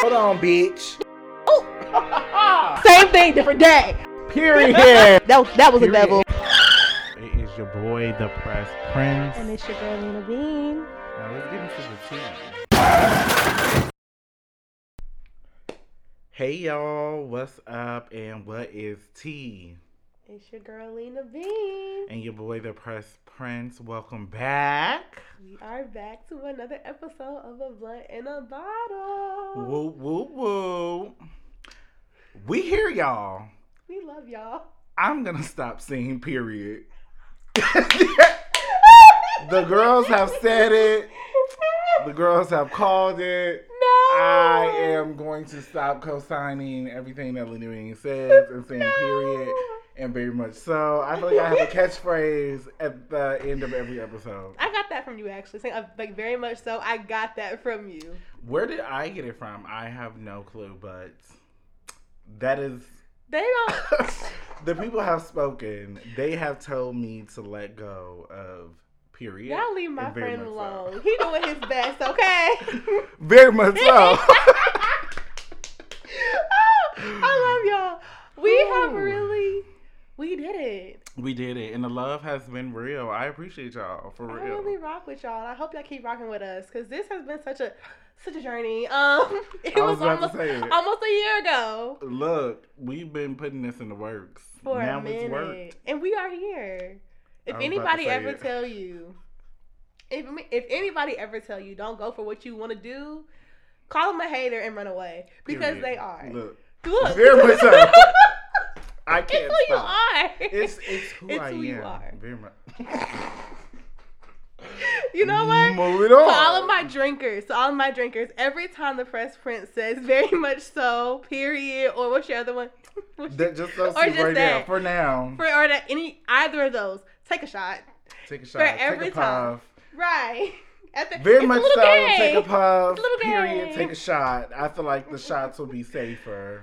Hold on, bitch. Oh. Same thing, different day. Period. That was, that was a Period. devil. It is your boy, the Press Prince. And it's your girl Lena Bean. Now let's get into the tea. Hey y'all, what's up and what is tea? It's your girl Lena Bean. And your boy, the Press Prince. Welcome back. We are back to another episode of A Blunt and a Bottle. Woo woo woo. We hear y'all. We love y'all. I'm gonna stop saying period. the girls have said it. The girls have called it. No. I am going to stop co-signing everything that Lena Bean says and saying No. period and very much so. I feel like I have a catchphrase at the end of every episode. I got that from you actually. Saying, uh, Like very much so. I got that from you. Where did I get it from? I have no clue, but that is They don't. the people have spoken. They have told me to let go of period. Y'all leave my friend much so. alone. He doing his best, okay? Very much so. I love y'all. We have really, we did it. we did it, and the love has been real. I appreciate y'all for real. I real. really rock with y'all. I hope y'all keep rocking with us because this has been such a such a journey. Um, it I was was, almost it. almost a year ago Look, we've been putting this in the works. for now a minute, it's worked. and we are here. If I was about to anybody ever it. tell you, if if anybody ever tell you don't go for what you want to do, call them a hater and run away because Period. they are. Look, Look. Very much so. I can't who you stop. Are. It's it's who It's I who am. you are. Very much. you know what? Moving on. To all of my drinkers, all of my drinkers, every time the press Prince says very much so, period, or what's your other one? That just those Or just right now. that. For now, for or that any either of those, take a shot. take a shot. for take every a time. puff. Right. At the, Very much so. game. Take a puff. A Period. game. Take a shot. I feel like the shots will be safer.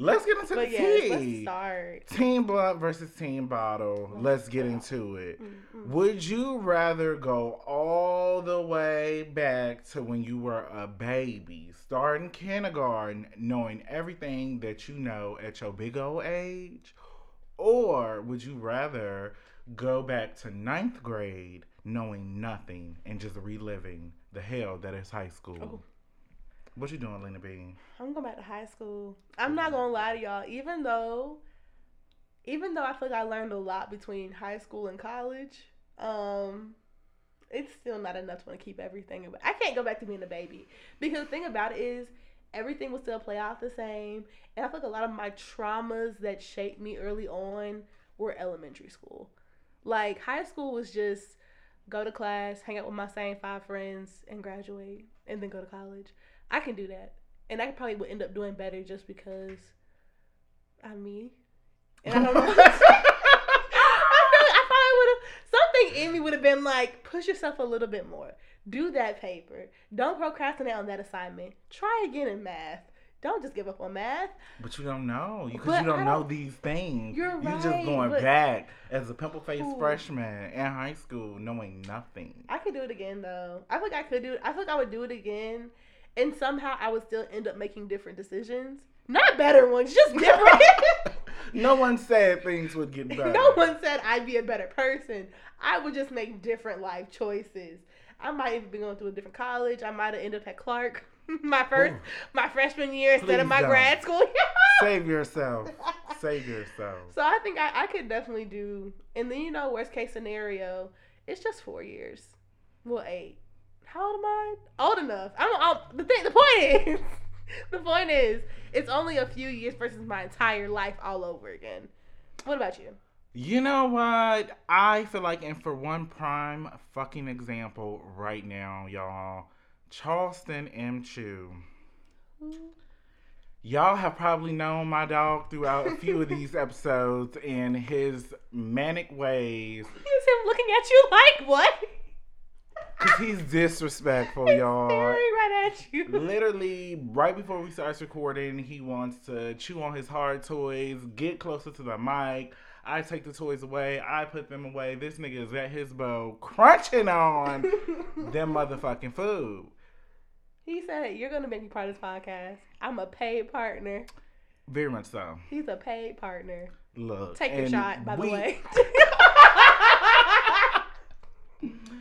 Let's get into But the yes, let's tea. start. Team blunt versus team bottle. Let's get into it. Mm-mm. Would you rather go all the way back to when you were a baby, starting kindergarten, knowing everything that you know at your big old age? Or would you rather go back to ninth grade knowing nothing and just reliving the hell that is high school? Oh. What you doing, Lena Bean? I'm going back to high school. I'm not gonna lie to y'all. Even though, even though I feel like I learned a lot between high school and college, um, it's still not enough to want to keep everything. I can't go back to being a baby because the thing about it is everything will still play out the same. And I feel like a lot of my traumas that shaped me early on were elementary school. Like high school was just go to class, hang out with my same five friends, and graduate, and then go to college. I can do that, and I probably would end up doing better just because I'm me. And I don't know. I feel I probably would have something in me would have been like, push yourself a little bit more. Do that paper. Don't procrastinate on that assignment. Try again in math. Don't just give up on math. But you don't know because you don't know don't- these things. You're right. You're just going back as a pimple faced freshman in high school, knowing nothing. I could do it again though. I think I could do it. I think I would do it again, and somehow I would still end up making different decisions. Not better ones, just different. no one said things would get better. no one said I'd be a better person. I would just make different life choices. I might even be going to a different college. I might have ended up at Clark my first Ooh. my freshman year instead of my don't. grad school. Save yourself. Save yourself. so I think I, I could definitely do. And then you know, worst case scenario, it's just four years. Well, eight. How old am I? Old enough. I'm, I'm the thing. The point is, the point is, it's only a few years versus my entire life all over again. What about you? You know what? I feel like, and for one prime fucking example right now, y'all, Charleston M. Chu. Y'all have probably known my dog throughout a few of these episodes and his manic ways. Is him looking at you like what? Cause he's disrespectful, He's y'all. staring right at you. Literally, right before we start recording, he wants to chew on his hard toys, get closer to the mic. I take the toys away, I put them away. This nigga is at his bow, crunching on them motherfucking food. He said you're gonna make me part of this podcast. I'm a paid partner. Very much so. He's a paid partner. Look, Take your shot, by we- the way.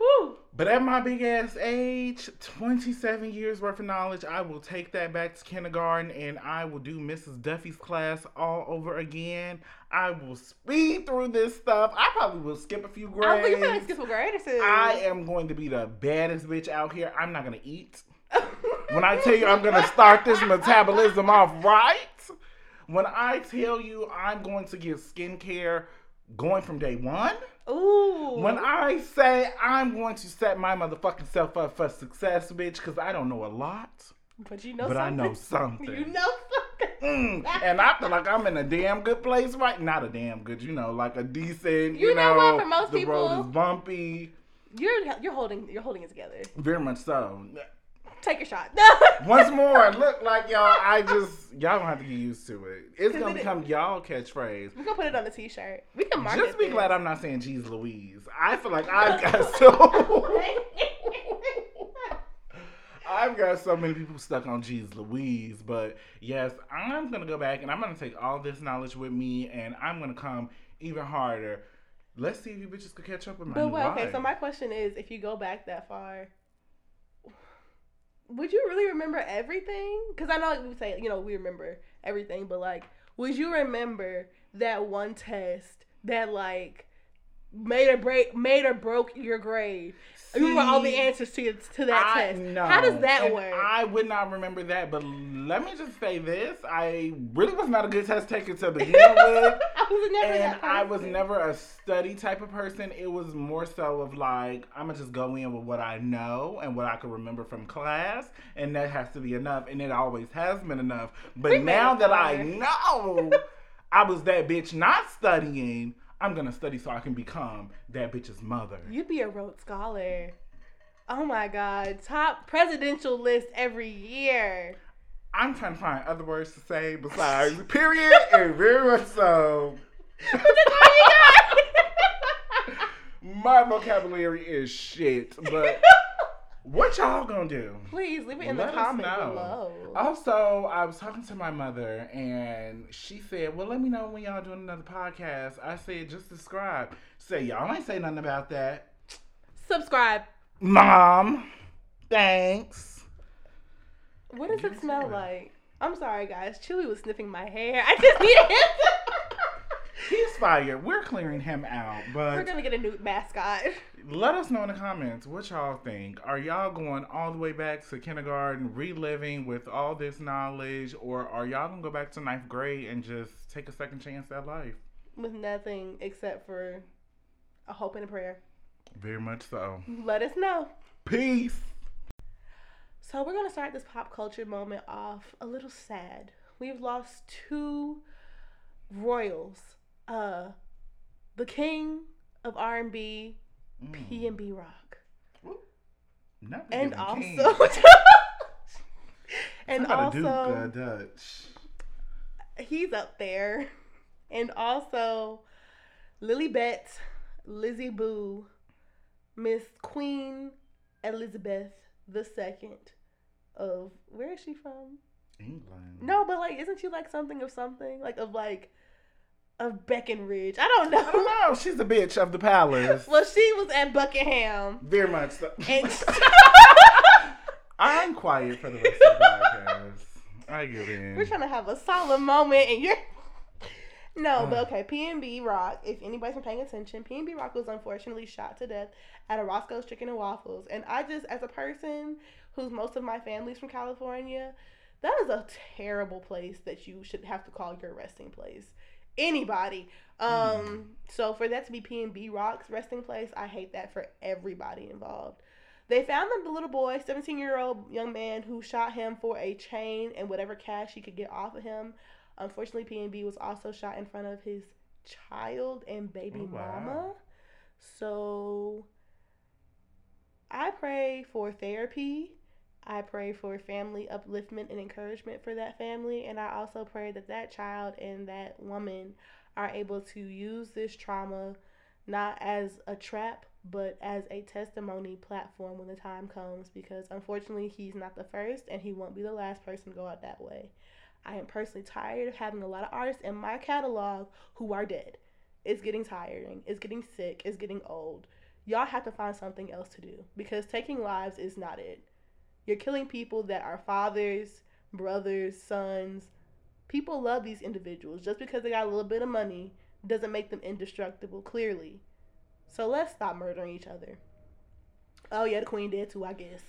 Woo. But at my big ass age, 27 years worth of knowledge, I will take that back to kindergarten and I will do Mrs. Duffy's class all over again. I will speed through this stuff. I probably will skip a few grades. I think you're gonna grades. skip some grades soon. I am going to be the baddest bitch out here. I'm not gonna eat. When I tell you I'm gonna start this metabolism off right, when I tell you I'm going to get skincare going from day one, Ooh. when I say I'm going to set my motherfucking self up for success, bitch, because I don't know a lot, but you know but I know something. You know something. Mm, and I feel like I'm in a damn good place right Not a damn good, you know, like a decent, you, You know know, what, for most the road is bumpy. You're you're holding you're holding it together. Very much so. Take your shot. Once more, look like y'all. I just y'all gonna have to get used to it. It's gonna it- become y'all catchphrase. We're gonna put it on a t-shirt. We can market Just be this. glad I'm not saying "Geez Louise." I feel like I've got so. I've got so many people stuck on "Geez Louise," but yes, I'm gonna go back and I'm gonna take all this knowledge with me, and I'm gonna come even harder. Let's see if you bitches could catch up with my But new wait, okay, life. so my question is, if you go back that far, would you really remember everything? Because I know like, we say, you know, we remember everything, but like, would you remember that one test that like made or break, made or broke your grade? You remember all the answers to to that I test. know. How does that work? I would not remember that, but let me just say this: I really was not a good test taker to begin with, I was never and I was never a study type of person. It was more so of like I'm gonna just go in with what I know and what I can remember from class, and that has to be enough, and it always has been enough. But We now that I know I was that bitch not studying, I'm gonna study so I can become that bitch's mother. You'd be a Rhodes Scholar. Oh my God! Top presidential list every year. I'm trying to find other words to say besides period and very much so. That's all you. My vocabulary is shit, but what y'all gonna do? Please leave it in Let the comments below. Also, I was talking to my mother and she said, Well, let me know when y'all doing another podcast. I said, Just subscribe. Say, y'all ain't say nothing about that. Subscribe. Mom, thanks. What does it smell like? I'm sorry, guys. Chewy was sniffing my hair. I just needed him. He's fired. We're clearing him out, but We're gonna get a new mascot. Let us know in the comments what y'all think. Are y'all going all the way back to kindergarten, reliving with all this knowledge, or are y'all gonna go back to ninth grade and just take a second chance at life? With nothing except for a hope and a prayer. Very much so. Let us know. Peace. So we're gonna start this pop culture moment off a little sad. We've lost two royals. Uh the king of R and B, PNB Rock. Not And also. And Somebody also Duke, uh, Dutch. he's up there. And also Lily Betts, Lizzie Boo, Miss Queen Elizabeth the Second of where is she from? England. No, but like isn't she like something of something? Like of like of Breckenridge. I don't I don't know. know. She's the bitch of the palace. well she was at Buckingham. Very much so. And I'm quiet for the rest of the podcast. I get in. we're trying to have a solemn moment and you're No, but okay, PNB Rock, if anybody's been paying attention, PNB Rock was unfortunately shot to death at a Roscoe's Chicken and Waffles. And I just, as a person who's most of my family's from California, that is a terrible place that you should have to call your resting place. Anybody. Um, so for that to be PNB Rock's resting place, I hate that for everybody involved. They found the little boy, 17 year old young man who shot him for a chain and whatever cash he could get off of him. Unfortunately, PNB was also shot in front of his child and baby Oh, wow. mama. So I pray for therapy. I pray for family upliftment and encouragement for that family. And I also pray that that child and that woman are able to use this trauma not as a trap, but as a testimony platform when the time comes because unfortunately he's not the first and he won't be the last person to go out that way. I am personally tired of having a lot of artists in my catalog who are dead. It's getting tiring, it's getting sick, it's getting old. Y'all have to find something else to do because taking lives is not it. You're killing people that are fathers, brothers, sons. People love these individuals. Just because they got a little bit of money doesn't make them indestructible, clearly. So let's stop murdering each other. Oh yeah, the queen did too, I guess.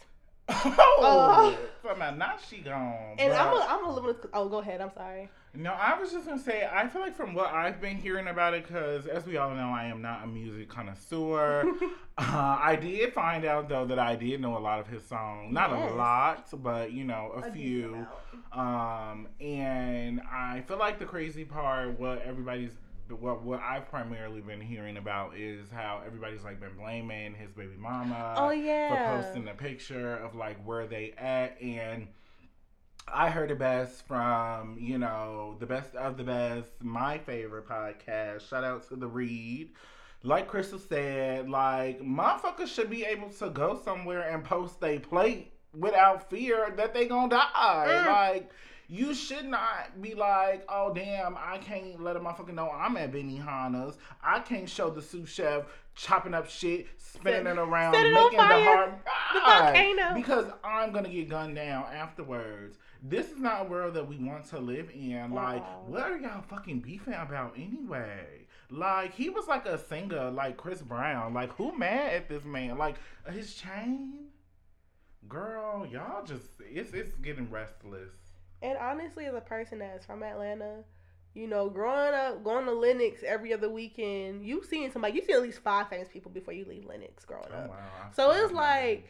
Oh, oh. so now, she gone. And but- I'm a, I'm a little. Oh, go ahead. I'm sorry. No, I was just gonna say, I feel like from what I've been hearing about it, because as we all know, I am not a music connoisseur. uh, I did find out though that I did know a lot of his songs, not Yes. a lot, but you know, a, A few. Um, and I feel like the crazy part, what everybody's, what what I've primarily been hearing about is how everybody's like been blaming his baby mama Oh yeah. for posting a picture of like where they at and I heard it best from, you know, the best of the best, my favorite podcast. Shout out to the Read. Like Crissle said, like motherfuckers should be able to go somewhere and post a plate without fear that they gonna die. Mm. Like you should not be like, oh damn, I can't let a motherfucker know I'm at Benihana's. I can't show the sous chef chopping up shit, spinning Set- it around, it making the fire. heart The volcano. Ah, because I'm gonna get gunned down afterwards. This is not a world that we want to live in. Like, what are y'all fucking beefing about anyway? Like, he was like a singer, like Chris Brown. Like, who mad at this man? Like, his chain? Girl, y'all just, it's, it's getting restless. And honestly, as a person that's from Atlanta, you know, growing up, going to Lenox every other weekend, you've seen somebody, you've seen at least five famous people before you leave Lenox growing Oh, up. wow. So it's like,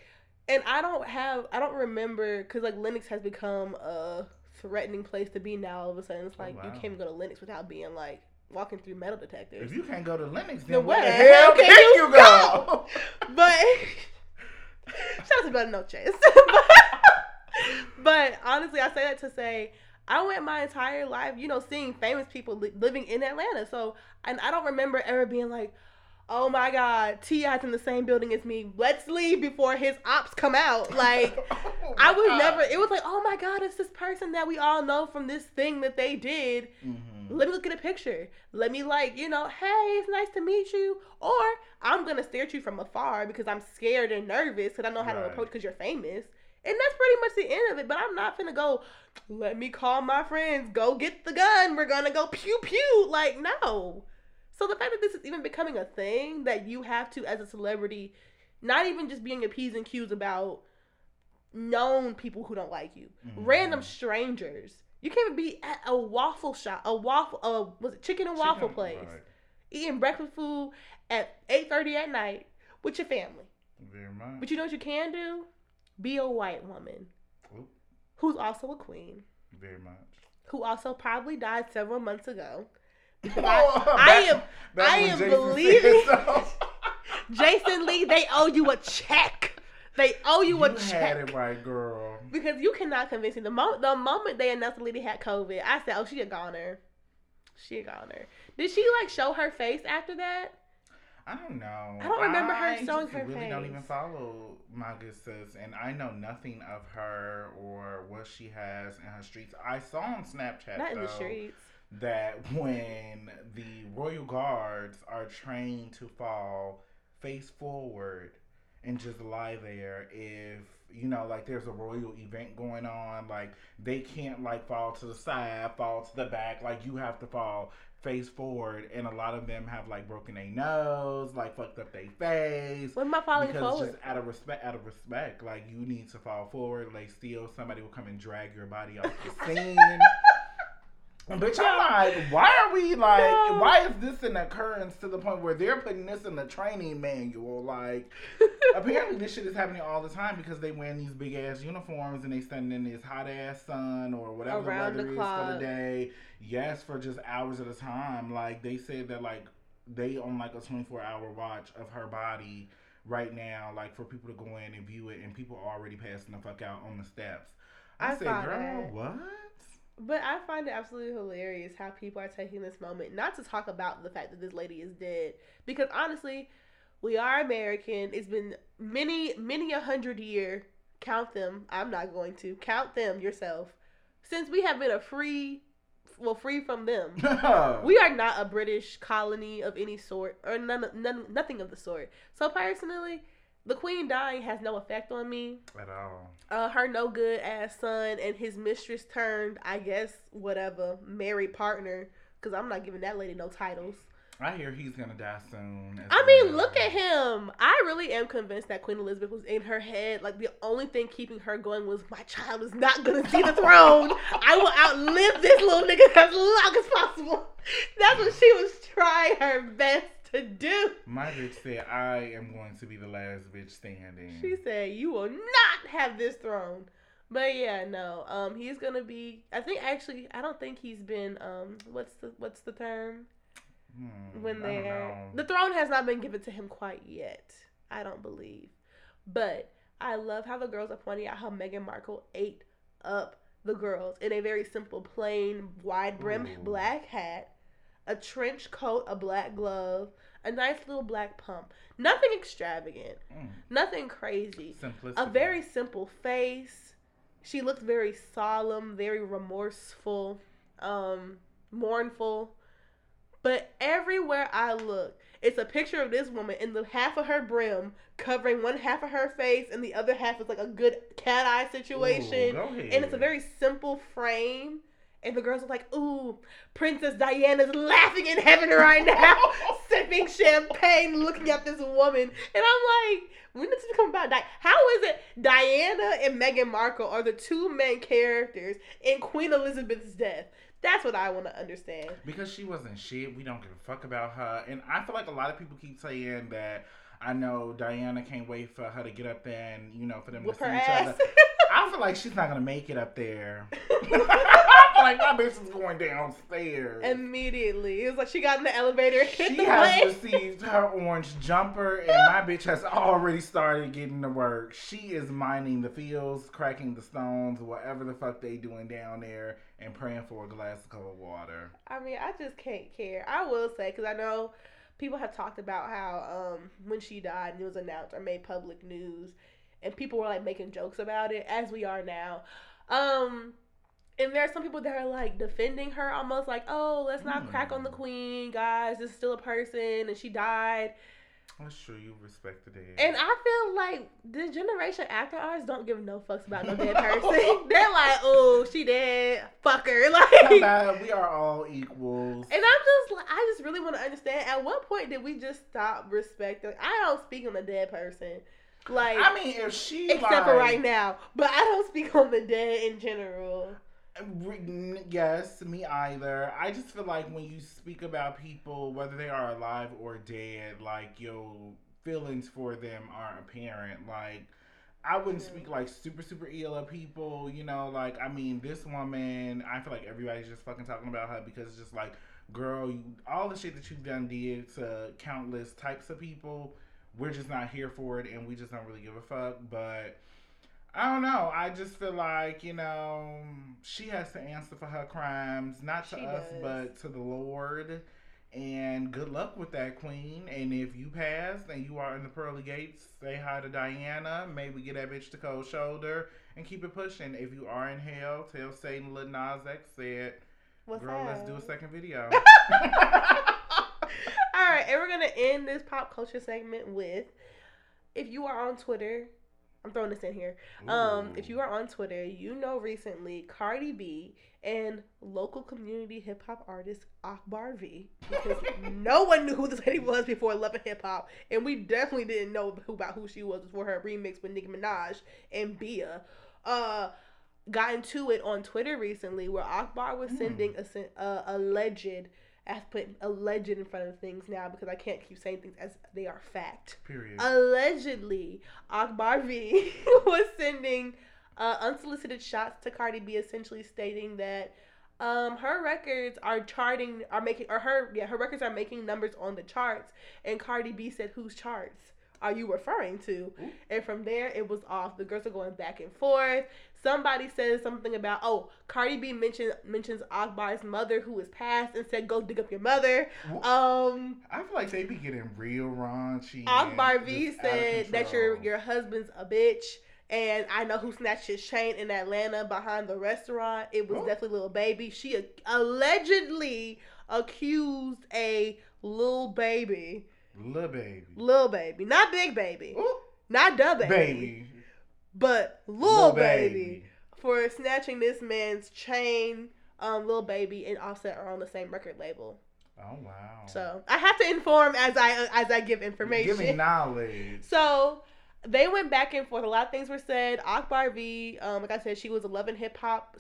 and I don't have, I don't remember, because like Lenox has become a threatening place to be now. All of a sudden, it's Oh, like you can't go to Lenox without being like walking through metal detectors. If you can't go to Lenox, Then then where the hell can can you you go? But shout out to Better Noches. but honestly, I say that to say I went my entire life, you know, seeing famous people li- living in Atlanta. So, and I don't remember ever being like, "Oh my God, T.I.'s in the same building as me. Let's leave before his ops come out." Like. Oh, I was my never. It was like, oh my god, it's this person that we all know from this thing that they did. Mhm. Let me look at a picture. Let me like, you know, hey, it's nice to meet you. Or I'm gonna stare at you from afar because I'm scared and nervous because I know how to approach because you're famous. And that's pretty much the end of it. But I'm not gonna go. Let me call my friends. Go get the gun. We're gonna go pew pew. Like no. So the fact that this is even becoming a thing that you have to, as a celebrity, not even just being a p's and q's about known people who don't like you, Mhm. random strangers. You can't even be at a waffle shop, a waffle, uh, was it chicken and waffle Chicken- place, right. eating breakfast food at eight thirty at night with your family. Very much. But you know what you can do? Be a white woman Oop. who's also a queen, Very much. who also probably died several months ago. Because Oh, I, I am I am Jason believing- so. Jason Lee. They owe you a check. They owe you, a You check. had it right, girl. Because you cannot convince me. The moment the moment they announced the lady had COVID, I said, "Oh, she a goner. She a goner." Did she like show her face after that? I don't know. I don't remember her I showing just her really don't even follow my good sis, and I know nothing of her or what she has in her streets. I saw on Snapchat Not in the streets. that when the royal guards are trained to fall face forward and just lie there if you know like there's a royal event going on like they can't like fall to the side fall to the back like you have to fall face forward and a lot of them have like broken their nose like fucked up their face What am I falling because forward? just out of respect out of respect like you need to fall forward like still somebody will come and drag your body off the scene Bitch, I'm like, why are we like, No. why is this an occurrence to the point where they're putting this in the training manual? Like, apparently this shit is happening all the time because they wearing these big ass uniforms and they standing in this hot ass sun or whatever Around the the weather is clock. for the day. Yes, for just hours at a time. Like they said that like they on like a 24 hour watch of her body right now, like for people to go in and view it, and people are already passing the fuck out on the steps. I, I said, girl, that. what? But I find it absolutely hilarious how people are taking this moment not to talk about the fact that this lady is dead. Because honestly, We are American. It's been many, many a hundred year. Count them. I'm not going to count them yourself. Since we have been a free, well, free from them. we are not a British colony of any sort, or none, none, nothing of the sort. So personally, the queen dying has no effect on me at all. Uh, her no good ass son and his mistress turned, I guess, whatever, married partner. Because I'm not giving that lady no titles. I hear he's gonna die soon. I mean, look at him. I really am convinced that Queen Elizabeth was in her head. Like the only thing keeping her going was my child is not gonna see the throne. I will outlive this little nigga as long as possible. That's what she was trying her best to do. My bitch said, I am going to be the last bitch standing. She said, You will not have this throne. But yeah, no. Um, he's gonna be. I think actually, I don't think he's been. Um, what's the what's the term? Hmm, when they're the throne has not been given to him quite yet. I don't believe, but I love how the girls are pointing out how Meghan Markle ate up the girls in a very simple, plain, wide brim black hat, a trench coat, a black glove, a nice little black pump. Nothing extravagant, mm. nothing crazy. Simplicity. A very simple face. She looked very solemn, very remorseful, um, mournful. But everywhere I look, it's a picture of this woman in the half of her brim covering one half of her face and the other half is like a good cat eye situation. Ooh, and it's a very simple frame. And the girls are like, ooh, Princess Diana's laughing in heaven right now, sipping champagne, looking at this woman. And I'm like, when did this become about Di- How is it Diana and Meghan Markle are the two main characters in Queen Elizabeth's death? That's what I want to understand. Because she wasn't shit. We don't give a fuck about her. And I feel like a lot of people keep saying that I know Diana can't wait for her to get up and, you know, for them Whoop to see each other. I feel like she's not going to make it up there. I feel like my bitch is going downstairs immediately. It was like she got in the elevator. She the has way. received her orange jumper, and my bitch has already started getting to work. She is mining the fields, cracking the stones, whatever the fuck they doing down there, and praying for a glass of cold water. I mean, I just can't care. I will say because I know people have talked about how um, when she died, and it was announced or made public news, and people were like making jokes about it, as we are now. Um, and there are some people that are like defending her almost like oh let's not mm. crack on the queen guys this is still a person and she died. I'm sure you respect the dead and i feel like the generation after ours don't give no fucks about no dead person. They're like oh she dead fuck her like we are all equals. And i'm just like i just really want to understand at what point did we just stop respecting i don't speak on a dead person like I mean, if she except like, for right now, but I don't speak on the dead in general. Yes, me either. I just feel like when you speak about people, whether they are alive or dead, like your feelings for them are apparent. Like I wouldn't speak like super super ill of people, you know. Like I mean, this woman, I feel like everybody's just fucking talking about her because it's just like, girl, you, all the shit that you've done did to countless types of people. We're just not here for it, and we just don't really give a fuck. But I don't know. I just feel like, you know, she has to answer for her crimes, not to she us, does. but to the Lord. And good luck with that, Queen. And if you pass and you are in the pearly gates, say hi to Diana. Maybe get that bitch the cold shoulder and keep it pushing. If you are in hell, tell Satan Lil Nas X said, What's Girl, that? let's do a second video. All right, and we're to end this pop culture segment with if you are on Twitter, I'm throwing this in here. Um, if you are on Twitter, you know recently Cardi B and local community hip hop artist Akbar V, because no one knew who this lady was before Love and Hip Hop, and we definitely didn't know about who she was before her remix with Nicki Minaj and Bia. Uh, got into it on Twitter recently where Akbar was sending mm. a, a alleged I have to put a legend in front of things now because I can't keep saying things as they are fact. Period. Allegedly, Akbar V was sending uh, unsolicited shots to Cardi B, essentially stating that um, her records are charting, are making, or her, yeah, her records are making numbers on the charts. And Cardi B said, "Whose charts?" Are you referring to? And from there, it was off. The girls are going back and forth. Somebody says something about, oh, Cardi B mentioned mentions Akbar's mother who is passed and said, go dig up your mother. Um, I feel like they be getting real raunchy. Akbar V just out of said that your your husband's a bitch. And I know who snatched his chain in Atlanta behind the restaurant. It was Oh. definitely Lil Baby. She a- allegedly accused a Lil Baby, Lil Baby. Lil Baby, not big baby, Ooh, not DaBaby, baby. but Lil Baby, for snatching this man's chain. Um, little baby and Offset are on the same record label, Oh wow. so I have to inform as I as I give information. Giving knowledge. So they went back and forth. A lot of things were said. Akbar V, um, like I said, she was 11 hip hop.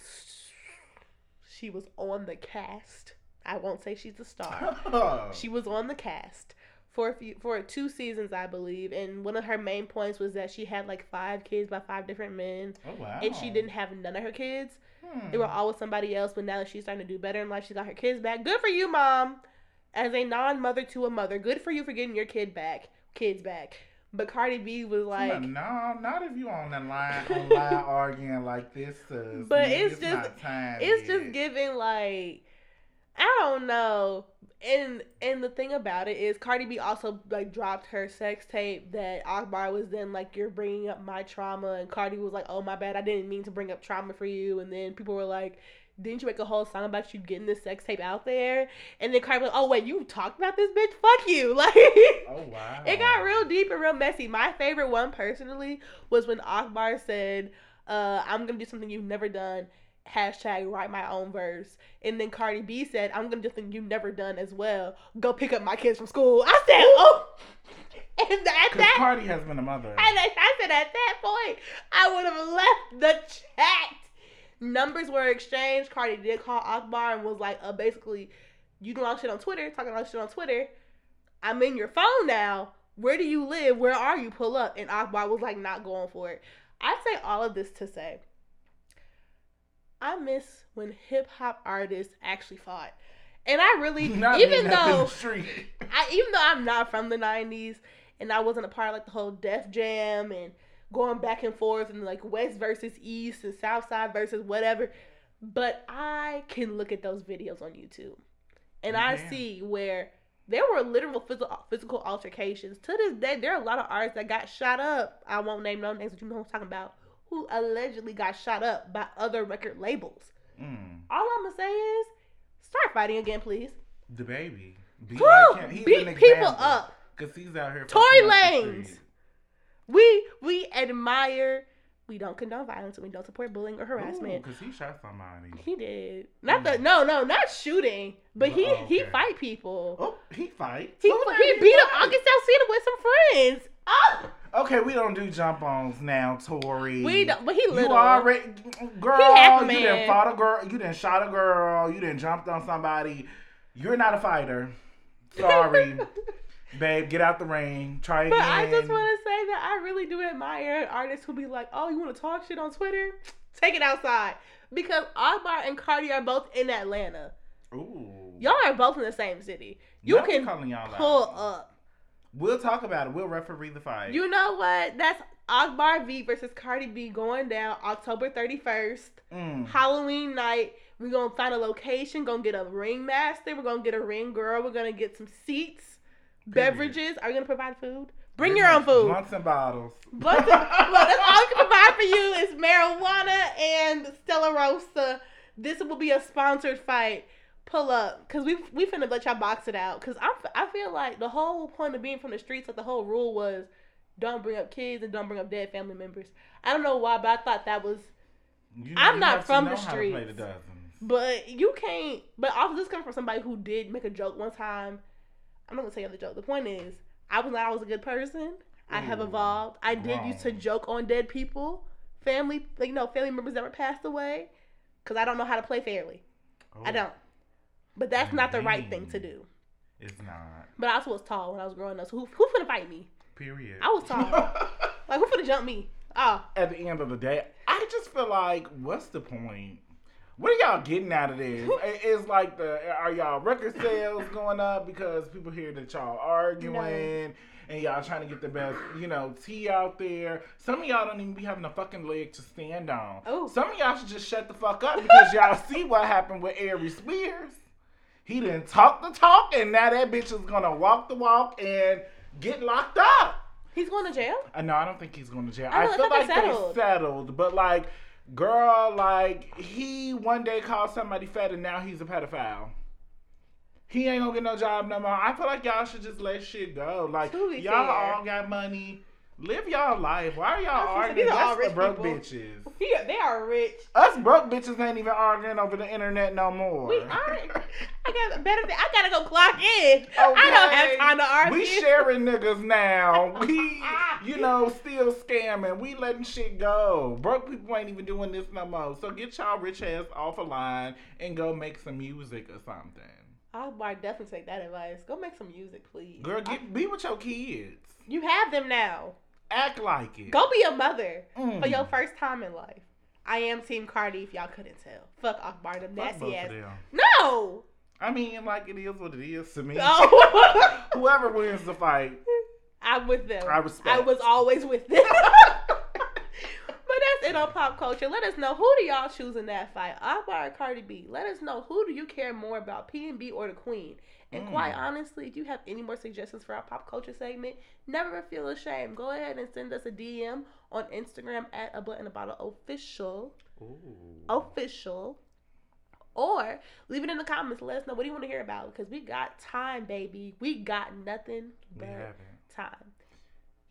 She was on the cast. I won't say she's a star. she was on the cast for a few, for two seasons, I believe. And one of her main points was that she had like five kids by five different men, oh wow. and she didn't have none of her kids. Hmm. They were all with somebody else. But now that she's starting to do better in life, she got her kids back. Good for you, mom. As a non-mother to a mother, good for you for getting your kid back, kids back. But Cardi B was like, no, not if you on the line online arguing like this. Sis. But Nigga, it's just- not time it's yet. just giving like I don't know. And and the thing about it is Cardi B also like dropped her sex tape that Akbar was then like you're bringing up my trauma and Cardi was like oh my bad I didn't mean to bring up trauma for you and then people were like didn't you make a whole song about you getting this sex tape out there and then Cardi was like oh wait you talked about this bitch fuck you like Oh wow. it got real deep and real messy. My favorite one personally was when Akbar said, uh, I'm gonna do something you've never done. Hashtag write my own verse. And then Cardi B said, I'm gonna do something you've never done as well. Go pick up my kids from school. I said, Oh and at that Cardi has been a mother. and I, I said at that point, I would have left the chat. Numbers were exchanged. Cardi did call Akbar and was like, uh, basically, you doing all shit on Twitter, talking all shit on Twitter. I'm in your phone now. Where do you live? Where are you? Pull up. And Akbar was like, not going for it. I say all of this to say, I miss when hip hop artists actually fought. And I really, Not even being up in though. I even though I'm not from the '90s and I wasn't a part of like the whole Def Jam and going back and forth and like West versus East and South Side versus whatever, but I can look at those videos on YouTube and I see where there were literal physical physical altercations. To this day, there are a lot of artists that got shot up. I won't name no names, but you know who I'm talking about. Who allegedly got shot up by other record labels. Mm, All I'm gonna say is, start fighting again, please. DaBaby. Be Woo! like him. Beat people up. Cause he's out here. Tory fucking up the Lanez. street. We we admire. We don't condone violence and we don't support bullying or harassment. Cause he shot somebody. He did not the no no not shooting, but he Oh, he fight people. Oh, he fight. He he did beat up? August Alsina with some friends. Oh, Okay, we don't do jump ons now, Tory. we don't. But he You already, girl. half you didn't fought a girl. You didn't shot a girl. You didn't jumped on somebody. You're not a fighter. Sorry, babe. Get out the ring. Try again. But I just want to say that I really do admire artists who be like, "Oh, you want to talk shit on Twitter? Take it outside." Because Akbar and Cardi are both in Atlanta. Ooh. Y'all are both in the same city. You we can calling y'all pull out. up. We'll talk about it. We'll referee the fight. You know what? That's Akbar V versus Cardi B going down October 31st, Mm. Halloween night. We're going to find a location, going to get a ring master, we're going to get a ring girl, we're going to get some seats, Period. beverages. Are you going to provide food? Bring your own food. Blunts and bottles. Blunts and- Look, that's all we can provide for you is marijuana and Stella Rosa. This will be a sponsored fight. Pull up, cause we we finna let y'all box it out. Cause I I feel like the whole point of being from the streets, like the whole rule was, don't bring up kids and don't bring up dead family members. I don't know why, but I thought that was. You I'm not from the how to play streets. the. But you can't. But also, this comes from somebody who did make a joke one time. I'm not gonna tell you the joke. The point is, I was not always a good person. I have evolved. I did used to joke on dead people, family, like you know, family members that were passed away, because I don't know how to play fairly. I Oh, don't. But that's not the right thing to do. It's not. But I also was tall when I was growing up. So who who finna fight me? Period. I was tall. Like who finna jump me? Oh, At the end of the day, I just feel like, what's the point? What are y'all getting out of this? It- it's like the are y'all record sales going up because people hear that y'all arguing, and y'all trying to get the best, you know, tea out there. Some of y'all don't even be having a fucking leg to stand on. Ooh. Some of y'all should just shut the fuck up because y'all see what happened with Aries Spears. He didn't talk the talk, and now that bitch is gonna walk the walk and get locked up. He's going to jail. Uh, no, I don't think he's going to jail. I know, I feel like they they settled. settled, but like, girl, like he one day called somebody fat, and now he's a pedophile. He ain't gonna get no job no more. I feel like y'all should just let shit go. Like y'all fair. all got money. Live y'all life. Why are y'all I was gonna say, arguing? these are all That's for rich broke people. bitches. Yeah, they are rich. Us broke bitches ain't even arguing over the internet no more. We aren't. I got better. Thing. I gotta go clock in. I don't have time to argue. We sharing niggas now. We, you know, still scamming. We letting shit go. Broke people ain't even doing this no more. So get y'all rich ass off a line and go make some music or something. I'll might definitely take that advice. Go make some music, please. Girl, get be with your kids. You have them now. Act like it. Go be a mother Mm. for your first time in life. I am Team Cardi. If y'all couldn't tell, fuck off Barnum, nasty ass. No. I mean, like it is what it is to me. Oh. Whoever wins the fight, I'm with them. I respect. I was always with them. But that's it on pop culture. Let us know who do y'all choose in that fight, Akbar or Cardi B. Let us know who do you care more about, PNB or the Queen. And Mm. quite honestly, if you have any more suggestions for our pop culture segment, never feel ashamed. Go ahead and send us a DM on Instagram at a button a bottle official Ooh. official. Or leave it in the comments. Let us know what do you want to hear about because we got time, baby. We got nothing but time.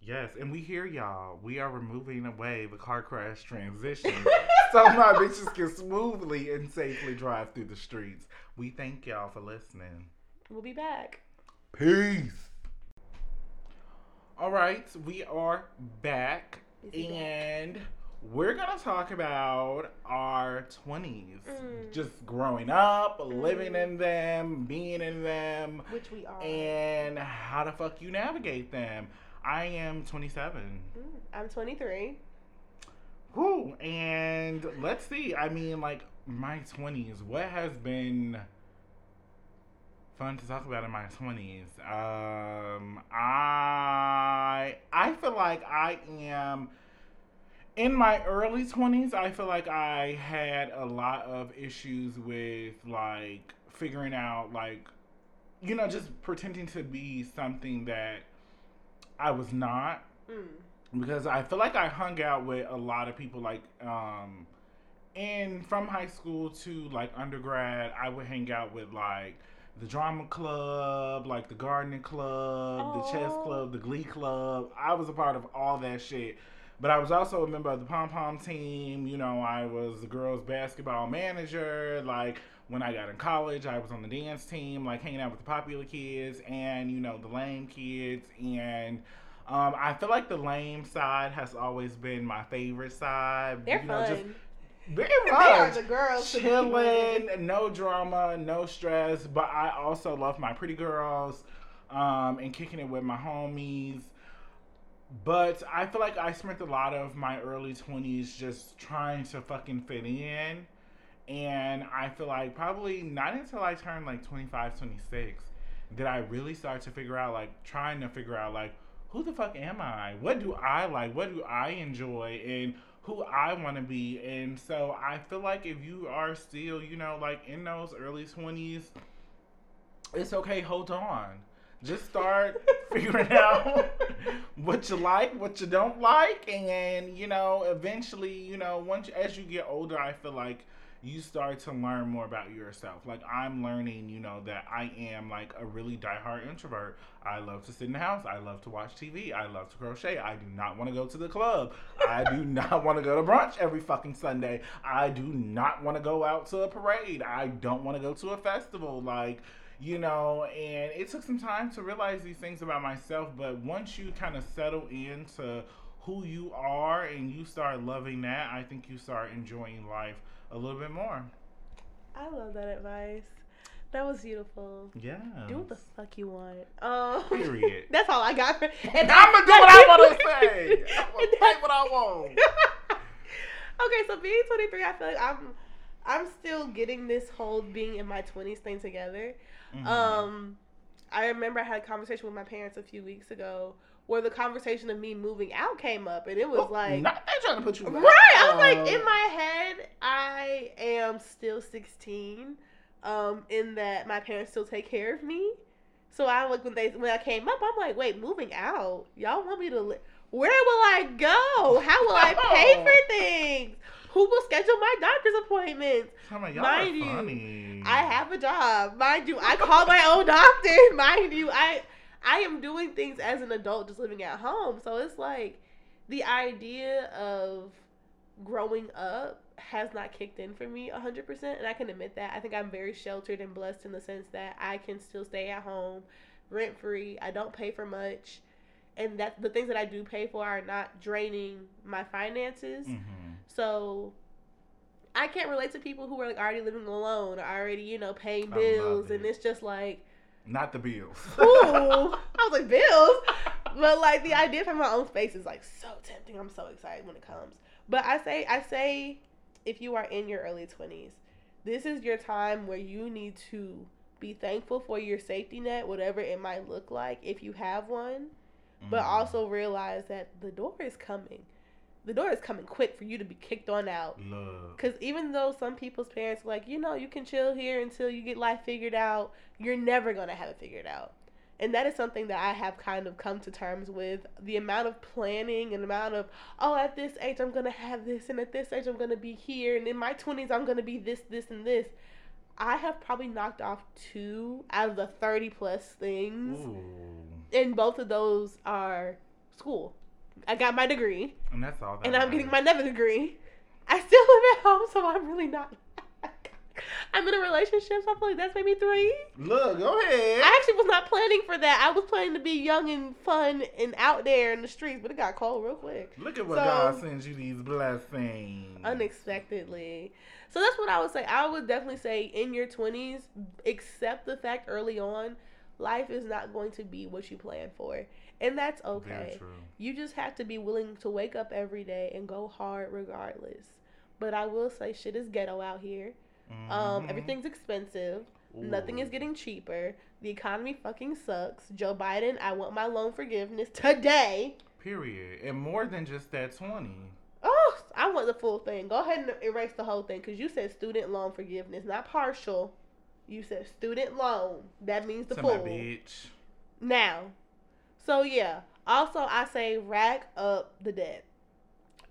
Yes, and we hear y'all. We are removing away the car crash transition so my bitches can smoothly and safely drive through the streets. We thank y'all for listening. We'll be back. Peace. All right, we are back, Is he back? and we're gonna talk about our twenties, Mm. just growing up, living in them, being in them, Which we are. and how the fuck you navigate them. I am 27. Mm, I'm 23. Whew, and let's see. I mean, like my 20s. What has been fun to talk about in my 20s? Um, I I feel like I am in my early 20s. I feel like I had a lot of issues with like figuring out like you know just pretending to be something that I was not Mm. because I feel like I hung out with a lot of people like um and from high school to like undergrad I would hang out with like the drama club, like the gardening club, the chess club, the glee club. I was a part of all that shit. But I was also a member of the pom pom team. You know, I was the girls' basketball manager. Like when I got in college, I was on the dance team, like hanging out with the popular kids and you know the lame kids. And um, I feel like the lame side has always been my favorite side. They're you know, fun. just very they are much the girls. to be with. chilling, no drama, no stress. But I also love my pretty girls um, and kicking it with my homies. But I feel like I spent a lot of my early 20s just trying to fucking fit in. And I feel like probably not until I turned like 25, 26 did I really start to figure out, like, trying to figure out, like, who the fuck am I? What do I like? What do I enjoy? And who I want to be. And so I feel like if you are still, you know, like in those early 20s, it's okay, hold on. Just start figuring out what you like, what you don't like, and you know, eventually, you know, once as you get older, I feel like you start to learn more about yourself. Like I'm learning, you know, that I am like a really diehard introvert. I love to sit in the house. I love to watch TV. I love to crochet. I do not want to go to the club. I do not want to go to brunch every fucking Sunday. I do not want to go out to a parade. I don't want to go to a festival. Like, you know, and it took some time to realize these things about myself. But once you kind of settle into who you are and you start loving that, I think you start enjoying life a little bit more. I love that advice. That was beautiful. Yeah. Do what the fuck you want. Um, Period. That's all I got. For, And I'm gonna do what I want to say. I'm gonna say what I want. okay, so being 23, I feel like I'm I'm still getting this whole being in my 20s thing together. Mhm. Um, I remember I had a conversation with my parents a few weeks ago where the conversation of me moving out came up, and it was Oh, like, not they trying to put you right. I was like, in my head, I am still 16. Um, in that my parents still take care of me. So I like when they when I came up, I'm like, wait, moving out? Y'all want me to? Li- Where will I go? How will I pay for things? Who will schedule my doctor's appointments? Mind you, funny. I have a job, mind you. I call my own doctor, mind you. I I am doing things as an adult, just living at home. So it's like the idea of growing up has not kicked in for me 100% and i can admit that. I think i'm very sheltered and blessed in the sense that i can still stay at home rent free i don't pay for much. And that the things that i do pay for are not draining my finances. Mhm. so I can't relate to people who are like already living alone or already, you know, paying bills. And it's just like, Not the bills. ooh. I was like, bills? But like the idea of having my own space is like so tempting. I'm so excited when it comes. But I say I say if you are in your early twenties, this is your time where you need to be thankful for your safety net, whatever it might look like, if you have one but Mhm. also realize that the door is coming. The door is coming quick for you to be kicked on out. Because even though some people's parents are like, you know, you can chill here until you get life figured out, you're never going to have it figured out. And that is something that I have kind of come to terms with. The amount of planning and amount of, oh, at this age, I'm going to have this, and at this age, I'm going to be here, and in my 20s, I'm going to be this, this, and this. I have probably knocked off two out of the 30 plus things Ooh. and both of those are school. I got my degree, And that's all that and I'm getting my matters. another degree. I still live at home, so I'm really not. I'm in a relationship, so I feel like that's maybe three. Look, go ahead. I actually was not planning for that. I was planning to be young and fun and out there in the streets, but it got cold real quick. Look at what So- God sends you these blessings. unexpectedly. So that's what I would say. I would definitely say in your 20s, accept the fact early on, life is not going to be what you plan for. And that's okay. true. You just have to be willing to wake up every day and go hard regardless. But I will say shit is ghetto out here. Um, Mhm. everything's expensive. Nothing is getting cheaper. The economy fucking sucks. Joe Biden, I want my loan forgiveness today. Period. And more than just that 20. Oh, I want the full thing. Go ahead and erase the whole thing because you said student loan forgiveness, not partial. You said student loan. That means the full. bitch. Now, so yeah. Also, I say rack up the debt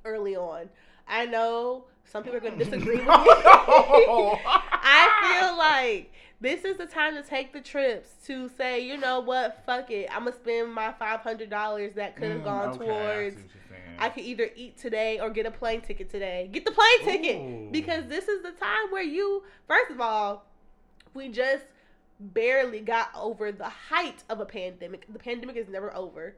early on. I know some people are going to disagree with me. I feel like this is the time to take the trips to say, you know what, fuck it. I'm gonna spend my five hundred dollars that could have Mm, gone okay, towards. I could either eat today or get a plane ticket today. Get the plane ticket Ooh. because this is the time where you, first of all, we just barely got over the height of a pandemic. The pandemic is never over.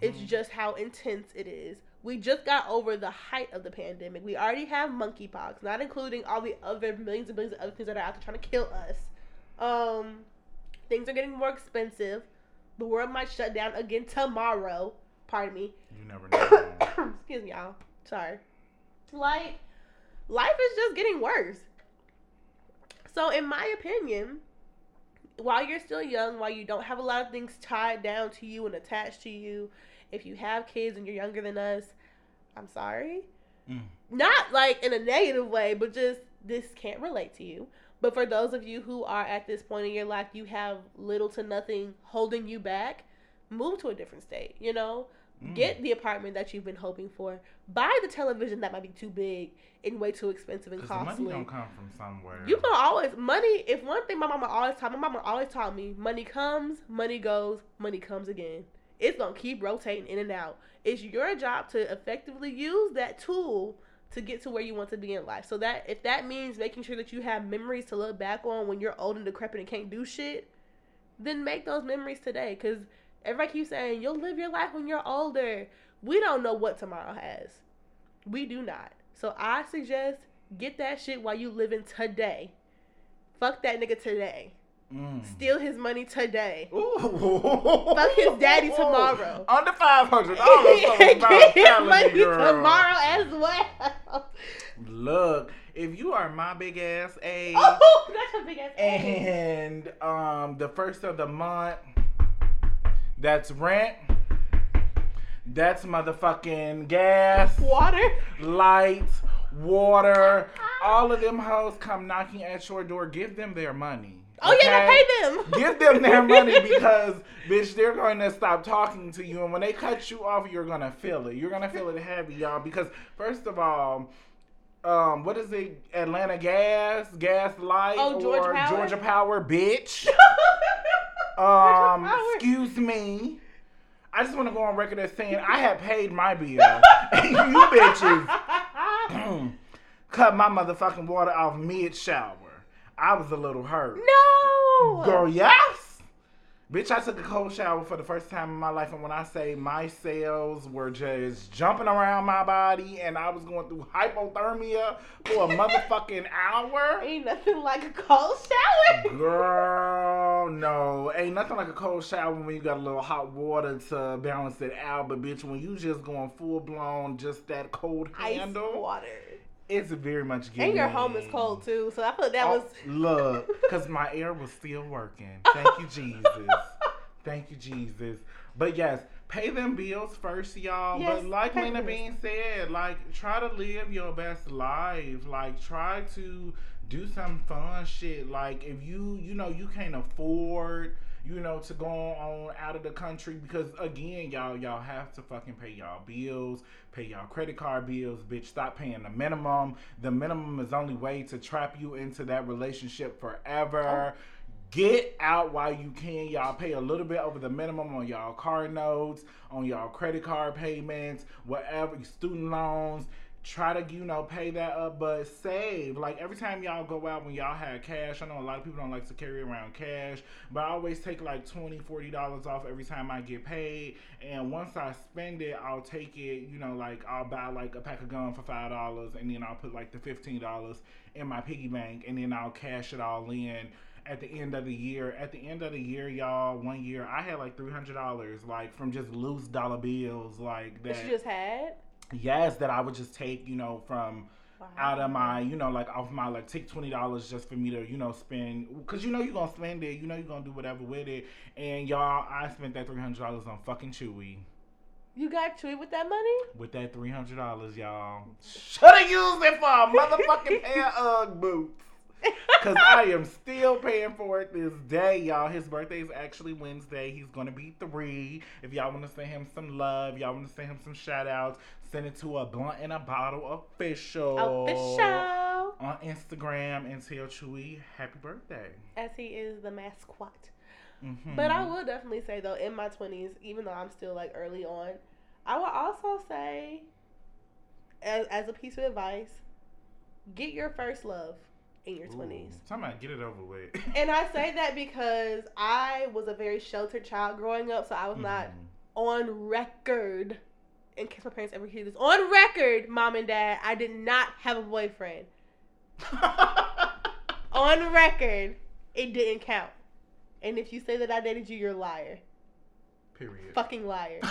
It's Mhm. just how intense it is. We just got over the height of the pandemic. We already have monkeypox, not including all the other millions and millions of other things that are out there trying to kill us. Um, things are getting more expensive. The world might shut down again tomorrow. Pardon me. You never know. Excuse me, y'all. Sorry. Like, life is just getting worse. So, in my opinion, while you're still young, while you don't have a lot of things tied down to you and attached to you, if you have kids and you're younger than us, I'm sorry. Mm. Not like in a negative way, but just this can't relate to you. But for those of you who are at this point in your life, you have little to nothing holding you back, move to a different state, you know? Mm. Get the apartment that you've been hoping for. Buy the television that might be too big and way too expensive and the money costly. don't come from somewhere. You can always money. If one thing my mama always taught my mama always taught me, money comes, money goes, money comes again. It's gonna keep rotating in and out. It's your job to effectively use that tool to get to where you want to be in life. So that if that means making sure that you have memories to look back on when you're old and decrepit and can't do shit, then make those memories today. Cause everybody keeps saying you'll live your life when you're older. We don't know what tomorrow has. We do not. So I suggest get that shit while you living today. Fuck that nigga today. Mm. Steal his money today. Ooh. Fuck his daddy tomorrow. Under five hundred dollars. get his money tomorrow as well. Look, if you are my big ass age Oh, that's a big ass. age. and um the first of the month, that's rent. That's motherfucking gas, Water. lights, water. All of them hoes come knocking at your door. Give them their money. Oh yeah, okay? pay them. Give them their money because, bitch, they're going to stop talking to you. And when they cut you off, you're going to feel it. You're going to feel it heavy, y'all. Because, first of all, um, what is it? Atlanta Gas, Gas Light, Oh, Georgia or Power? Georgia Power, bitch. Um, excuse me. I just want to go on record as saying I have paid my bill. you bitches cut my motherfucking water off mid shower. I was a little hurt. no. Girl, yes. Bitch, I took a cold shower for the first time in my life, and when I say my cells were just jumping around my body, and I was going through hypothermia for a motherfucking hour. Ain't nothing like a cold shower. Girl, no. Ain't nothing like a cold shower when you got a little hot water to balance it out. But bitch, when you just going full blown, just that cold Ice handle, water. It's very much getting And your home is cold too, so I thought that Oh, was. look, because my air was still working. Thank you, Jesus. Thank you, Jesus. But yes, pay them bills first, y'all. Yes, but like Lena. Bean said, like try to live your best life. Like try to do some fun shit. Like if you, you know, you can't afford. You know, to go on out of the country because again, y'all, y'all have to fucking pay y'all bills, pay y'all credit card bills, bitch. Stop paying the minimum. The minimum is only way to trap you into that relationship forever. Oh. Get out while you can. Y'all pay a little bit over the minimum on y'all car notes, on y'all credit card payments, whatever, student loans. Try to, you know, pay that up, but save. Like every time y'all go out when y'all have cash, I know a lot of people don't like to carry around cash, but I always take like 20 $40 off every time I get paid. And once I spend it, I'll take it, you know, like I'll buy like a pack of gum for $5 and then I'll put like the $15 in my piggy bank and then I'll cash it all in at the end of the year. At the end of the year, y'all, one year I had like three hundred dollars, like from just loose dollar bills, like That that. you just had. Yes, that I would just take, you know, from Wow. out of my, you know, like off my like take twenty dollars just for me to, you know, spend because you know you're gonna spend it, you know you're gonna do whatever with it, and y'all, I spent that three hundred dollars on fucking Chewy. You got Chewy with that money? With that three hundred dollars, y'all, should have used it for a motherfucking pair of boots. Cause I am still paying for it this day, y'all. His birthday is actually Wednesday. He's gonna be three. If y'all wanna send him some love, y'all wanna send him some shout outs, send it to a blunt and a bottle official. Official. On Instagram and tell Chewy happy birthday. As he is the mascot. Mhm. But I will definitely say though, in my twenties, even though I'm still like early on, I will also say, as as a piece of advice, get your first love in your twenties. Talking about get it over with. And I say that because I was a very sheltered child growing up, so I was not Mhm. on record. In case my parents ever hear this, on record, mom and dad, I did not have a boyfriend. On record, it didn't count. And if you say that I dated you, you're a liar. Period. Fucking liar. but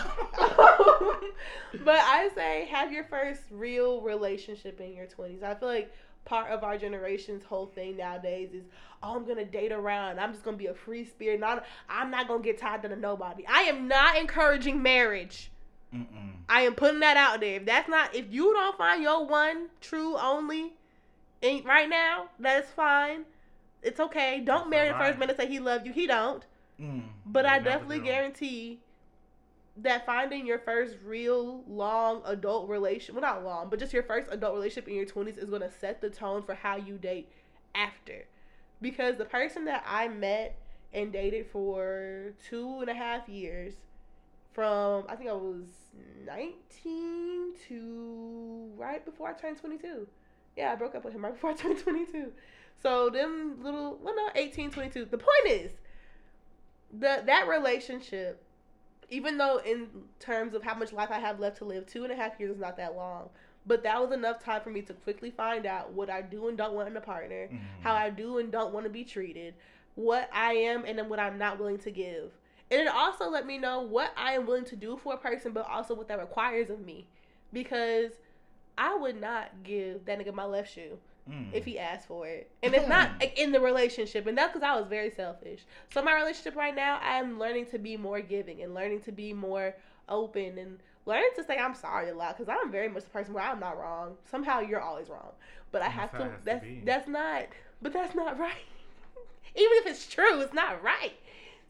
I say have your first real relationship in your 20s. I feel like part of our generation's whole thing nowadays is, oh, I'm to date around. I'm just to be a free spirit. Not, I'm not to get tied to nobody. I am not encouraging marriage. Mm-mm. I am putting that out there. If that's not, if you don't find your one true only in, right now, that's fine. It's okay. Don't That's marry the first man to say he loved you. He don't. Mm. But I definitely do. guarantee that finding your first real long adult relation, well, not long, but just your first adult relationship in your 20s is going to set the tone for how you date after. Because the person that I met and dated for two and a half years, from I think I was 19 to right before I turned 22. Yeah, I broke up with him right before I turned 22. So them little, well, no, 18, 22. The point is, the that relationship, even though in terms of how much life I have left to live, two and a half years is not that long. But that was enough time for me to quickly find out what I do and don't want in a partner, Mhm. how I do and don't want to be treated, what I am and then what I'm not willing to give. And it also let me know what I am willing to do for a person, but also what that requires of me. Because I would not give that nigga my left shoe Mm. if he asked for it. And it's not like, in the relationship. And that's because I was very selfish. So my relationship right now, I'm learning to be more giving and learning to be more open and learn to say I'm sorry a lot because I'm very much the person where I'm not wrong. Somehow you're always wrong, but I have That's to. has to That's that's not. But that's not right. Even if it's true, it's not right.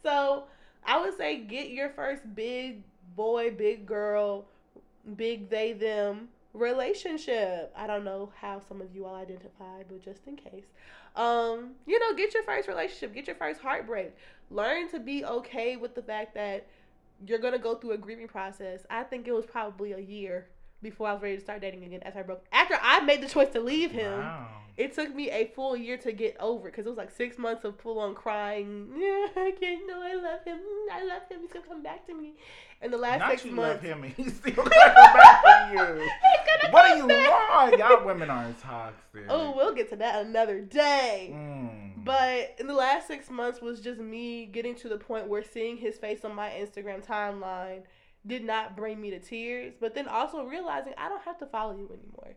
So I would say get your first big boy, big girl, big they them relationship. I don't know how some of you all identify, but just in case. Um, you know, get your first relationship, get your first heartbreak. Learn to be okay with the fact that you're gonna go through a grieving process. I think it was probably a year before I was ready to start dating again after I broke after I made the choice to leave him. Wow. It took me a full year to get over because it was like six months of full on crying. Yeah, I can't know I love him. I love him. He's gonna come back to me. And the last Not six you months, love him and he's still gonna come back you. He's gonna What come you want? Y'all women are toxic. Oh, we'll get to that another day. Mm. But in the last six months was just me getting to the point where seeing his face on my Instagram timeline did not bring me to tears. But then also realizing I don't have to follow you anymore.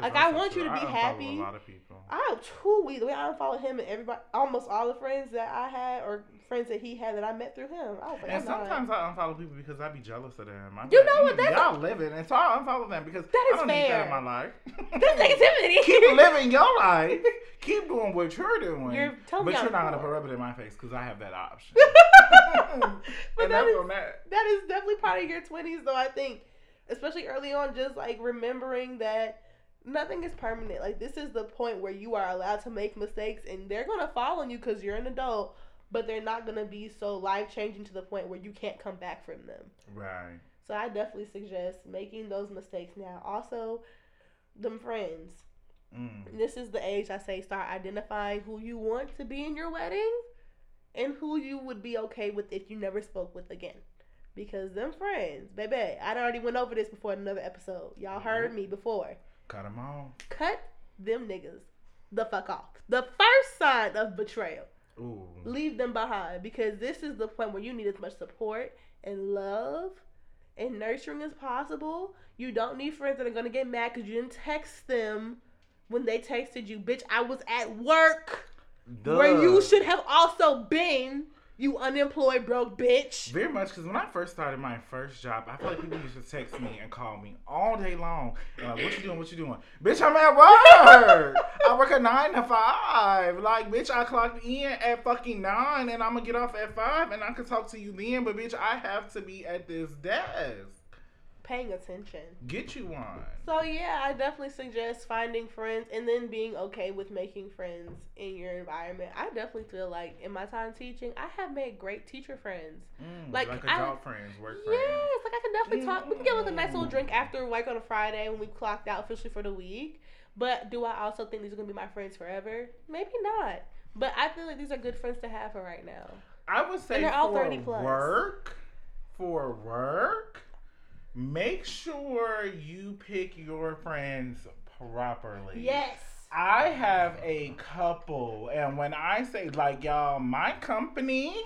Like, I want you to be I happy. A lot of people. I too weak. The way I unfollowed him and everybody, almost all the friends that I had or friends that he had that I met through him. I was like, And I'm not. sometimes I unfollow people because I'd be jealous of them. I'm You like, know what? "Mm, That's y'all living, and so I unfollow them because That is I don't need that fair. in my life. That's negativity. Keep living your life. Keep doing what you're doing. You're telling me but I'm you're not gonna put rub it in my face because I have that option. But and that that's is- that. that is definitely part of your 20s though i think especially early on just like remembering that nothing is permanent like this is the point where you are allowed to make mistakes and they're gonna fall on you because you're an adult but they're not gonna be so life changing to the point where you can't come back from them Right. so i definitely suggest making those mistakes now also them friends Mm. this is the age I say start identifying who you want to be in your wedding and who you would be okay with if you never spoke with again. Because them friends, baby, I already went over this before in another episode. Y'all mm-hmm. heard me before. Cut them off. Cut them niggas the fuck off. The first sign of betrayal. Ooh. Leave them behind because this is the point where you need as much support and love and nurturing as possible. You don't need friends that are gonna get mad because you didn't text them when they texted you, bitch. I was at work where you should have also been. You unemployed broke bitch. Very much because when I first started my first job, I feel like people used to text me and call me all day long. What you doing? What you doing? Bitch, I'm at work. I work a nine to five. Like, bitch, I clocked in at fucking nine and I'm gonna get off at five and I can talk to you then. But bitch, I have to be at this desk. Paying attention. Get you one. So yeah, I definitely suggest finding friends and then being okay with making friends in your environment. I definitely feel like in my time teaching, I have made great teacher friends. Mm, Like, like, I- friends, work Yes, friends. Yes, like I can definitely talk. We can get like a nice little drink after work on a Friday when we clocked out officially for the week. But do I also think these are gonna be my friends forever? Maybe not. But I feel like these are good friends to have for right now. I would say they're all 30 plus. work, for work, make sure you pick your friends properly. Yes. I have a couple, and when I say like y'all, my company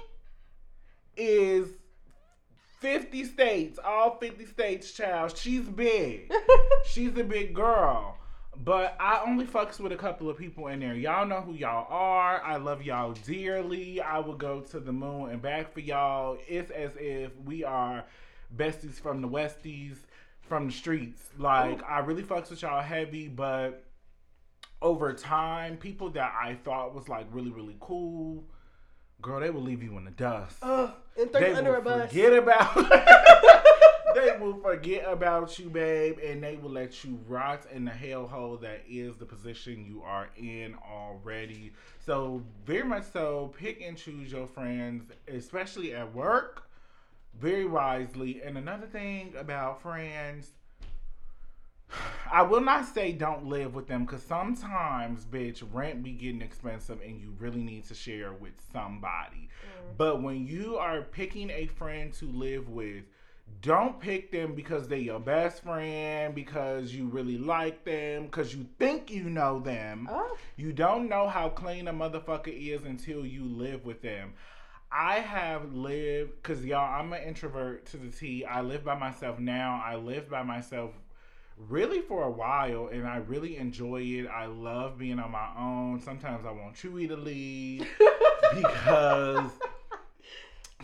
is 50 states, all 50 states, child. She's big. She's a big girl. But I only fucks with a couple of people in there. Y'all know who y'all are. I love y'all dearly. I will go to the moon and back for y'all. It's as if we are besties from the Westies, from the streets. Like, I really fucks with y'all heavy, but over time, people that I thought was like really, really cool, girl, they will leave you in the dust Ugh, and throw they you under will a bus. forget about they will forget about you, babe, and they will let you rot in the hellhole that is the position you are in already. So very much so, pick and choose your friends, especially at work, very wisely. And another thing about friends. I will not say don't live with them because sometimes, bitch, rent be getting expensive and you really need to share with somebody. Mm. But when you are picking a friend to live with, don't pick them because they're your best friend, because you really like them, because you think you know them. Oh, You don't know how clean a motherfucker is until you live with them. I have lived, because y'all, I'm an introvert to the T. I live by myself now. I live by myself really for a while, and I really enjoy it. I love being on my own. Sometimes I want Chewy to leave because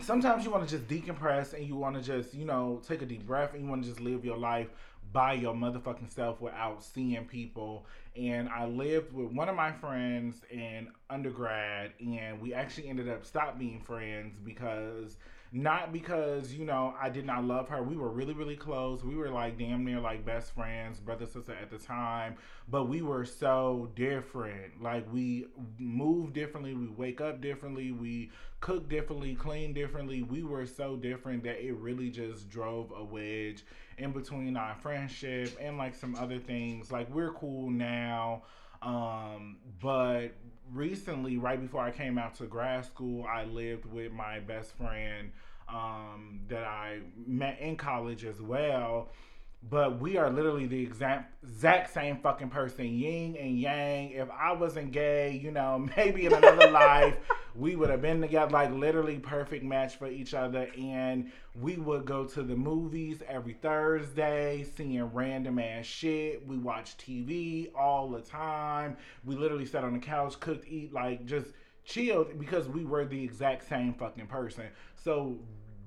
sometimes you want to just decompress and you want to just, you know, take a deep breath and you want to just live your life by your motherfucking self without seeing people. And I lived with one of my friends in undergrad, and we actually ended up stop being friends because not because you know I did not love her. We were really really close. We were like damn near like best friends, brother sister at the time. But we were so different. Like we move differently. We wake up differently. We cook differently. Clean differently. We were so different that it really just drove a wedge in between our friendship and like some other things. Like we're cool now. Um, but recently, right before I came out to grad school, I lived with my best friend um, that I met in college as well. But we are literally the exact exact same fucking person, yin and yang. If I wasn't gay, you know, maybe in another life, we would have been together, like literally perfect match for each other. And we would go to the movies every Thursday, seeing random ass shit. We watch TV all the time. We literally sat on the couch, cooked, eat, like just chilled because we were the exact same fucking person. So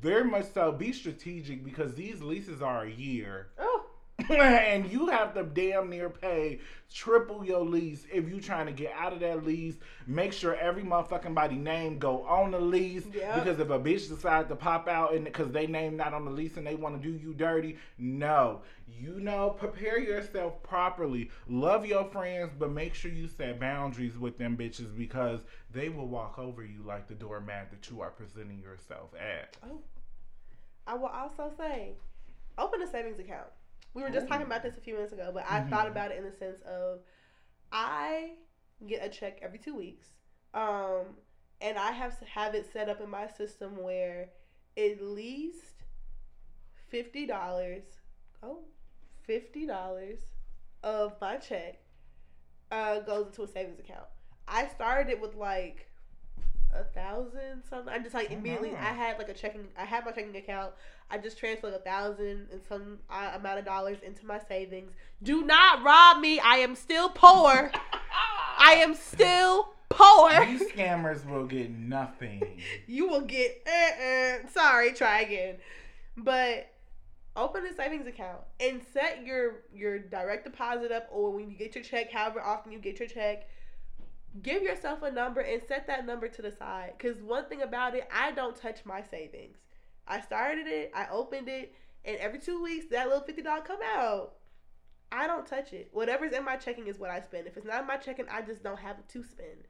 very much so be strategic because these leases are a year. Oh. and you have to damn near pay triple your lease if you trying to get out of that lease. Make sure every motherfucking body name go on the lease. Yep. Because if a bitch decides to pop out and because they name not on the lease and they want to do you dirty, no. You know, prepare yourself properly. Love your friends, but make sure you set boundaries with them bitches because they will walk over you like the doormat that you are presenting yourself at. Oh. I will also say, open a savings account. We were just talking about this a few minutes ago, but I Mhm. thought about it in the sense of I get a check every two weeks, um, and I have to have it set up in my system where at least fifty dollars, oh, fifty dollars of my check uh, goes into a savings account. I started it with like a thousand something. I just like immediately. I had like a checking. I had my checking account. I just transferred a thousand and some uh, amount of dollars into my savings. Do not rob me. I am still poor. I am still poor. These scammers will get nothing. you will get. Uh, uh, sorry, try again. But open a savings account and set your your direct deposit up, or when you get your check, however often you get your check. Give yourself a number and set that number to the side. Cause one thing about it, I don't touch my savings. I started it, I opened it, and every two weeks that little fifty dollar come out. I don't touch it. Whatever's in my checking is what I spend. If it's not in my checking, I just don't have it to spend.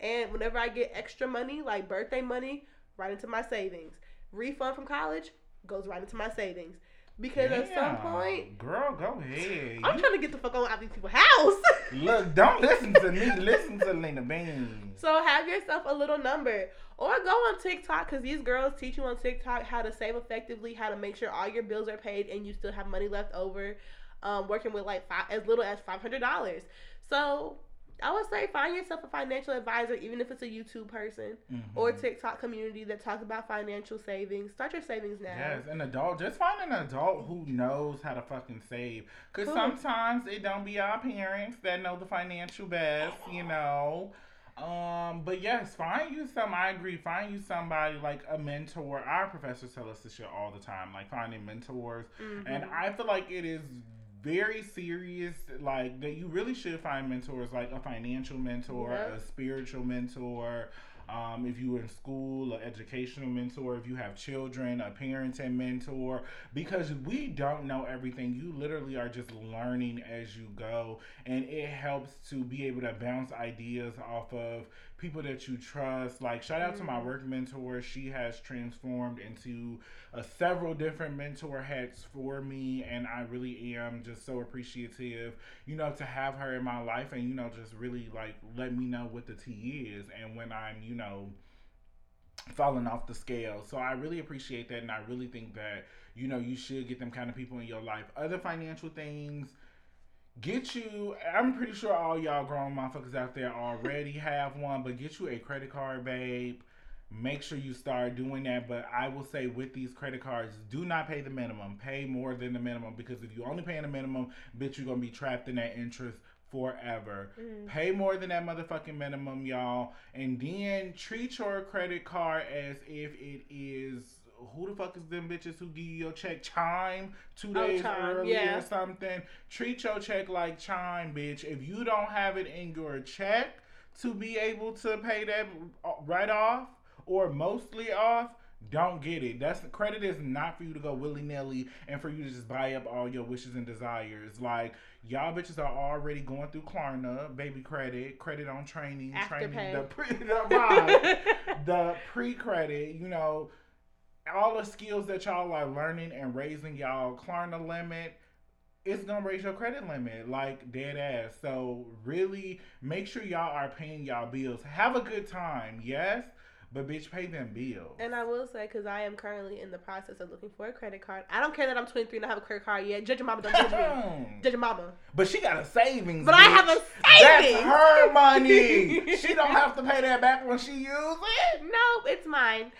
And whenever I get extra money, like birthday money, right into my savings. Refund from college goes right into my savings. Because at some point, girl, go ahead. I'm You- trying to get the fuck on out of these people's house. Look, don't listen to me. Listen to Lena Bean. So have yourself a little number, or go on TikTok because these girls teach you on TikTok how to save effectively, how to make sure all your bills are paid and you still have money left over. Um, working with like five, as little as five hundred dollars. So I would say find yourself a financial advisor, even if it's a YouTube person or Mhm. TikTok community that talks about financial savings. Start your savings now. Yes, an adult. Just find an adult who knows how to fucking save. Cause Cool. sometimes it don't be our parents that know the financial best, you know. Um, but yes, find you some. I agree. Find you somebody like a mentor. Our professors tell us this shit all the time. Like finding mentors, and Mhm. I feel like it is very serious. Like that, you really should find mentors, like a financial mentor, a spiritual mentor. Um, if you're in school, an educational mentor, if you have children, a parenting mentor, because we don't know everything. You literally are just learning as you go, and it helps to be able to bounce ideas off of people that you trust. Like, shout out to my Mm. work mentor. She has transformed into uh, several different mentor hats for me, and I really am just so appreciative, you know, to have her in my life and, you know, just really like let me know what the tea is and when I'm, you know, falling off the scale. So I really appreciate that, and I really think that, you know, you should get them kind of people in your life. Other financial things. Get you, I'm pretty sure all y'all grown motherfuckers out there already have one, but get you a credit card, babe make sure you start doing that. But I will say with these credit cards, do not pay the minimum. Pay more than the minimum because if you only paying the minimum, bitch, you're gonna be trapped in that interest forever. Mhm. Pay more than that motherfucking minimum, y'all, and then treat your credit card as if it is who the fuck is them bitches who give you your check chime two oh, days Chime, early yeah. or something. Treat your check like chime, bitch. If you don't have it in your check to be able to pay that uh, right off or mostly off, don't get it. That's the credit is not for you to go willy nilly and for you to just buy up all your wishes and desires. Like y'all bitches are already going through Klarna, baby credit, credit on training, training Afterpay. the pre the, the pre credit. You know, all the skills that y'all are learning and raising y'all Klarna limit. It's gonna raise your credit limit, like dead ass. So really, make sure y'all are paying y'all bills. Have a good time, yes, but bitch, pay them bills. And I will say, because I am currently in the process of looking for a credit card. I don't care that I'm 23 and I have a credit card yet. Judge your mama, don't judge me. Judge your mama. but she got a savings. But I have a savings. That's her money. she don't have to pay that back when she use it. No, it's mine.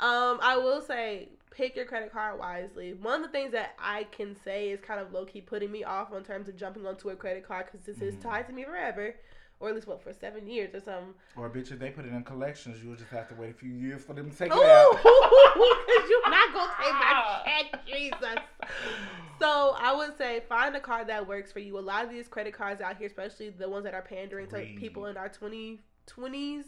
Um, I will say, pick your credit card wisely. One of the things that I can say is kind of low key putting me off in terms of jumping onto a credit card because this is Mhm. tied to me forever, or at least what for seven years or something. Or bitch, if they put it in collections, you'll just have to wait a few years for them to take Ooh, it out. because you're not gonna take my check, Jesus. So I would say find a card that works for you. A lot of these credit cards out here, especially the ones that are pandering to people in our 20, 20s,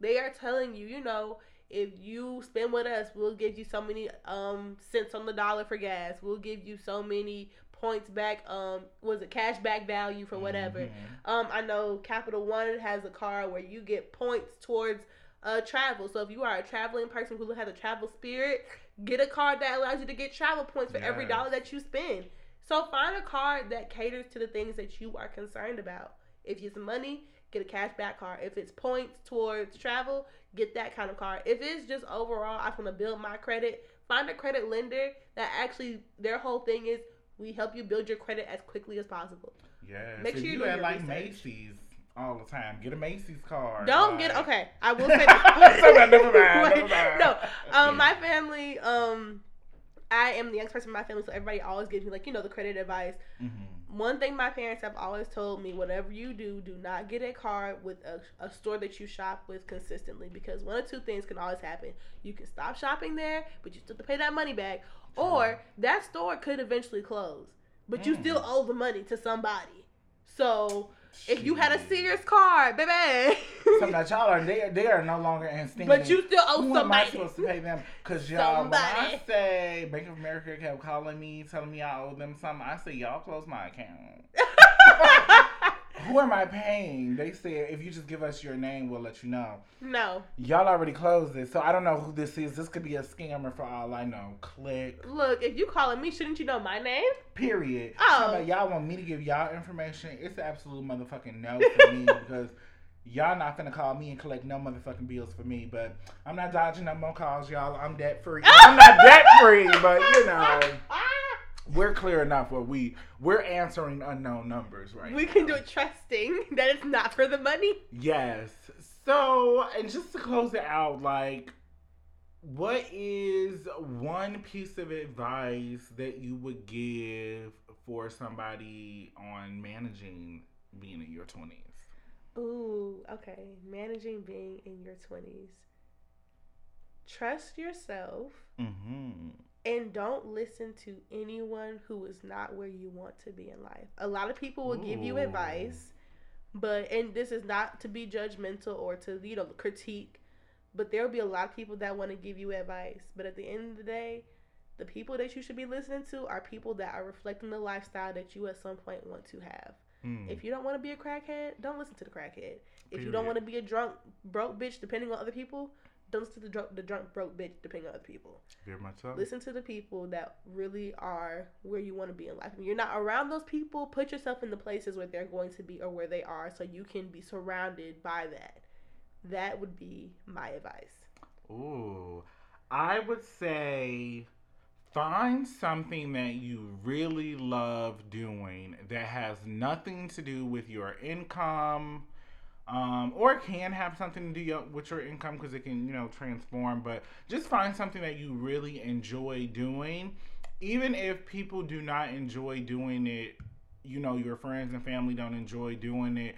they are telling you, you know, if you spend with us, we'll give you so many um cents on the dollar for gas. We'll give you so many points back. Um, was it cash back value for whatever? Mhm. Um, I know Capital One has a card where you get points towards uh travel. So if you are a traveling person who has a travel spirit, get a card that allows you to get travel points for every dollar that you spend. So find a card that caters to the things that you are concerned about. If it's money, get a cash back card. If it's points towards travel, get that kind of card. If it's just overall, I want to build my credit, find a credit lender that actually their whole thing is we help you build your credit as quickly as possible. Yeah. Make if sure you you're at like research. Macy's all the time, get a Macy's card. Don't get okay. I will say this. So bad, never mind, Wait, never mind. No, um, my family. Um, I am the youngest person in my family, so everybody always gives me like you know the credit advice. Mhm. One thing my parents have always told me: whatever you do, do not get a card with a, a store that you shop with consistently, because one or two things can always happen. You can stop shopping there, but you still have to pay that money back, or that store could eventually close, but you Mm. still owe the money to somebody. So if you had a. Sears card, baby. Something that y'all are they, they are no longer in stinging. But you still owe Who am I somebody. supposed to pay them? Cause y'all, when I say Bank of America kept calling me, telling me I owe them something, I say y'all close my account. Who am I paying? They said if you just give us your name, we'll let you know. no. Y'all already closed it, so I don't know who this is. This could be a scammer for all I know. Click. Look, if you calling me, shouldn't you know my name? Period. Oh. About y'all want me to give y'all information? It's an absolute motherfucking no for me because y'all not gonna call me and collect no motherfucking bills for me. But I'm not dodging no more calls, y'all. I'm debt free. I'm not debt free, but you know, we're clear enough where we we're answering unknown numbers right we now. can do it trusting that it's not for the money. Yes. So, and just to close it out, like, what is one piece of advice that you would give for somebody on managing being in your 20s? Ooh, okay. Managing being in your 20s. Trust yourself Mm-hmm. And don't listen to anyone who is not where you want to be in life. A lot of people will give you advice, but and this is not to be judgmental or to you know critique, but there will be a lot of people that want to give you advice, but at the end of the day, the people that you should be listening to are people that are reflecting the lifestyle that you at some point want to have. Mm. If you don't want to be a crackhead, don't listen to the crackhead. If you don't want to be a drunk broke bitch depending on other people, don't listen to the drunk the drunk broke bitch depending on other people. Very much so. Listen to the people that really are where you want to be in life. If you're not around those people, put yourself in the places where they're going to be or where they are so you can be surrounded by that. That would be my advice. Ooh, I would say find something that you really love doing that has nothing to do with your income. Um, or it can have something to do with your income because it can, you know, transform. But just find something that you really enjoy doing, even if people do not enjoy doing it you know your friends and family don't enjoy doing it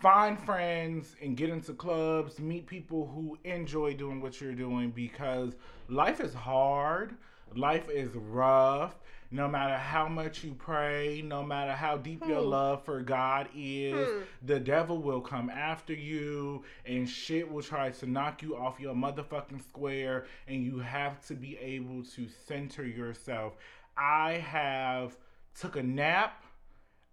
find friends and get into clubs meet people who enjoy doing what you're doing because life is hard life is rough no matter how much you pray, no matter how deep your Hmm. love for God is, Hmm. the devil will come after you and shit will try to knock you off your motherfucking square and you have to be able to center yourself. I have took a nap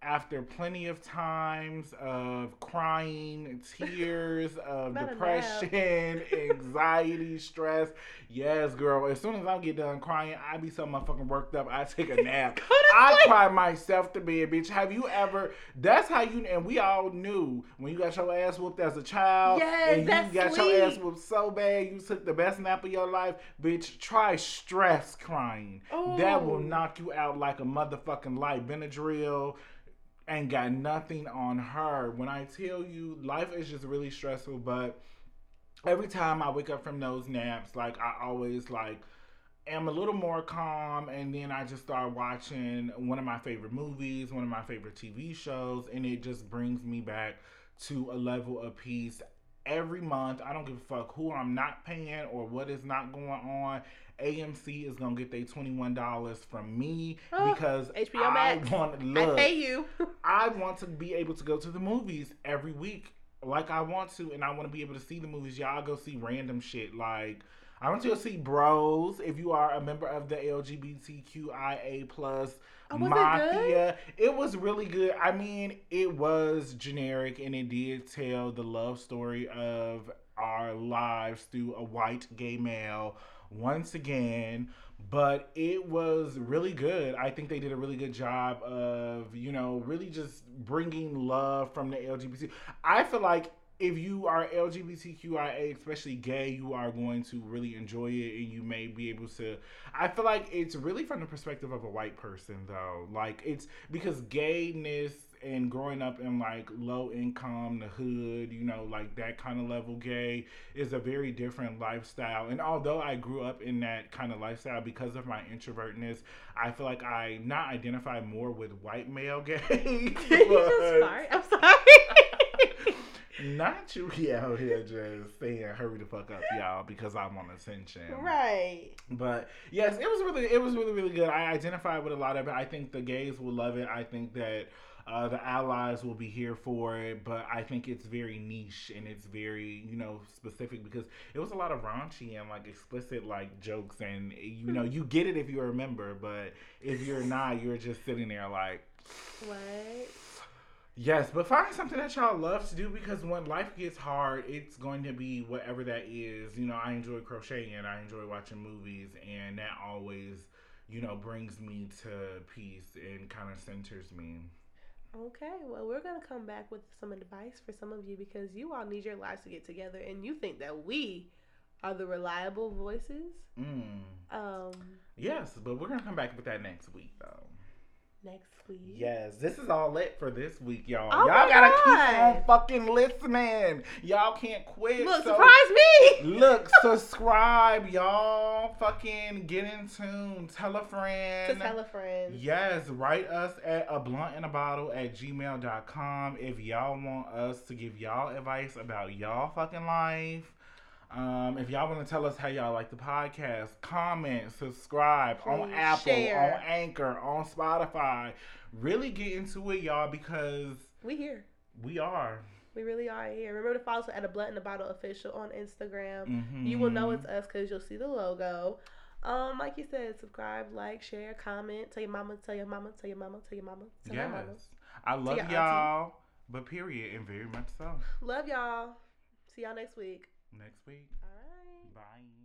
after plenty of times of crying, tears, of Not a nap. depression, anxiety, stress. Yes, girl. As soon as I get done crying, I be so motherfucking worked up. I take a nap. I cry myself to bed, bitch. Have you ever? That's how you. And we all knew when you got your ass whooped as a child. Yes, and you got your ass whooped so bad, you took the best nap of your life, bitch. Try stress crying. That will oh. knock you out like a motherfucking light. Benadryl ain't got nothing on her. When I tell you, life is just really stressful, but every time I wake up from those naps, like I always like am a little more calm and then I just start watching one of my favorite movies, one of my favorite TV shows, and it just brings me back to a level of peace every month. I don't give a fuck who I'm not paying or what is not going on. AMC is gonna get their twenty one dollars from me Oh, because HBO I Max. want I pay you. I want to be able to go to the movies every week like I want to, and I want to be able to see the movies. Y'all go see random shit. Like, I want to go see Bros if you are a member of the LGBTQIA plus Oh, was it mafia. It, was really good. I mean, it was generic and it did tell the love story of our lives through a white gay male once again but it was really good. I think they did a really good job of, you know, really just bringing love from the LGBT. I feel like if you are LGBTQIA, especially gay, you are going to really enjoy it and you may be able to. I feel like it's really from the perspective of a white person, though. Like, it's because gayness and growing up in like low income, the hood, you know, like that kind of level gay is a very different lifestyle. And although I grew up in that kind of lifestyle because of my introvertness, I feel like I not identify more with white male gay. you but- fart. I'm sorry. not you out here just saying hurry the fuck up, y'all, because I want attention. right. But yes, it was really it was really, really good. I identified with a lot of it. I think the gays will love it. I think that uh, the allies will be here for it, but I think it's very niche and it's very, you know, specific because it was a lot of raunchy and like explicit like jokes and you know, you get it if you remember, but if you're not, you're just sitting there like What? Yes, but find something that y'all love to do because when life gets hard, it's going to be whatever that is. You know, I enjoy crocheting, I enjoy watching movies, and that always, you know, brings me to peace and kind of centers me. Okay, well, we're going to come back with some advice for some of you because you all need your lives to get together and you think that we are the reliable voices. Mm. Um, Yes, but we're gonna come back with that next week, though. Next week. Yes, this is all it for this week, y'all. Oh y'all gotta keep on fucking listening. Y'all can't quit. Look, so- surprise me! Look, subscribe, y'all. Fucking get in tune. Tell a friend. To tell a friend. Yes, write us at a blunt and a bottle at gmail.com if y'all want us to give y'all advice about y'all fucking life. Um, if y'all want to tell us how y'all like the podcast, comment, subscribe on Apple, share. on Anchor, on Spotify. Really get into it, y'all, because We here. we are. We really are here. Remember to follow us at a blunt in the bottle official on Instagram. Mhm. You will know it's us because you'll see the logo. Um, like you said, subscribe, like, share, comment. Tell your mama, tell your mama, tell your mama, tell your mama, tell your mama. Yes. I love y'all, but period, and very much so. Love y'all. See y'all next week. Next week. All right. Bye.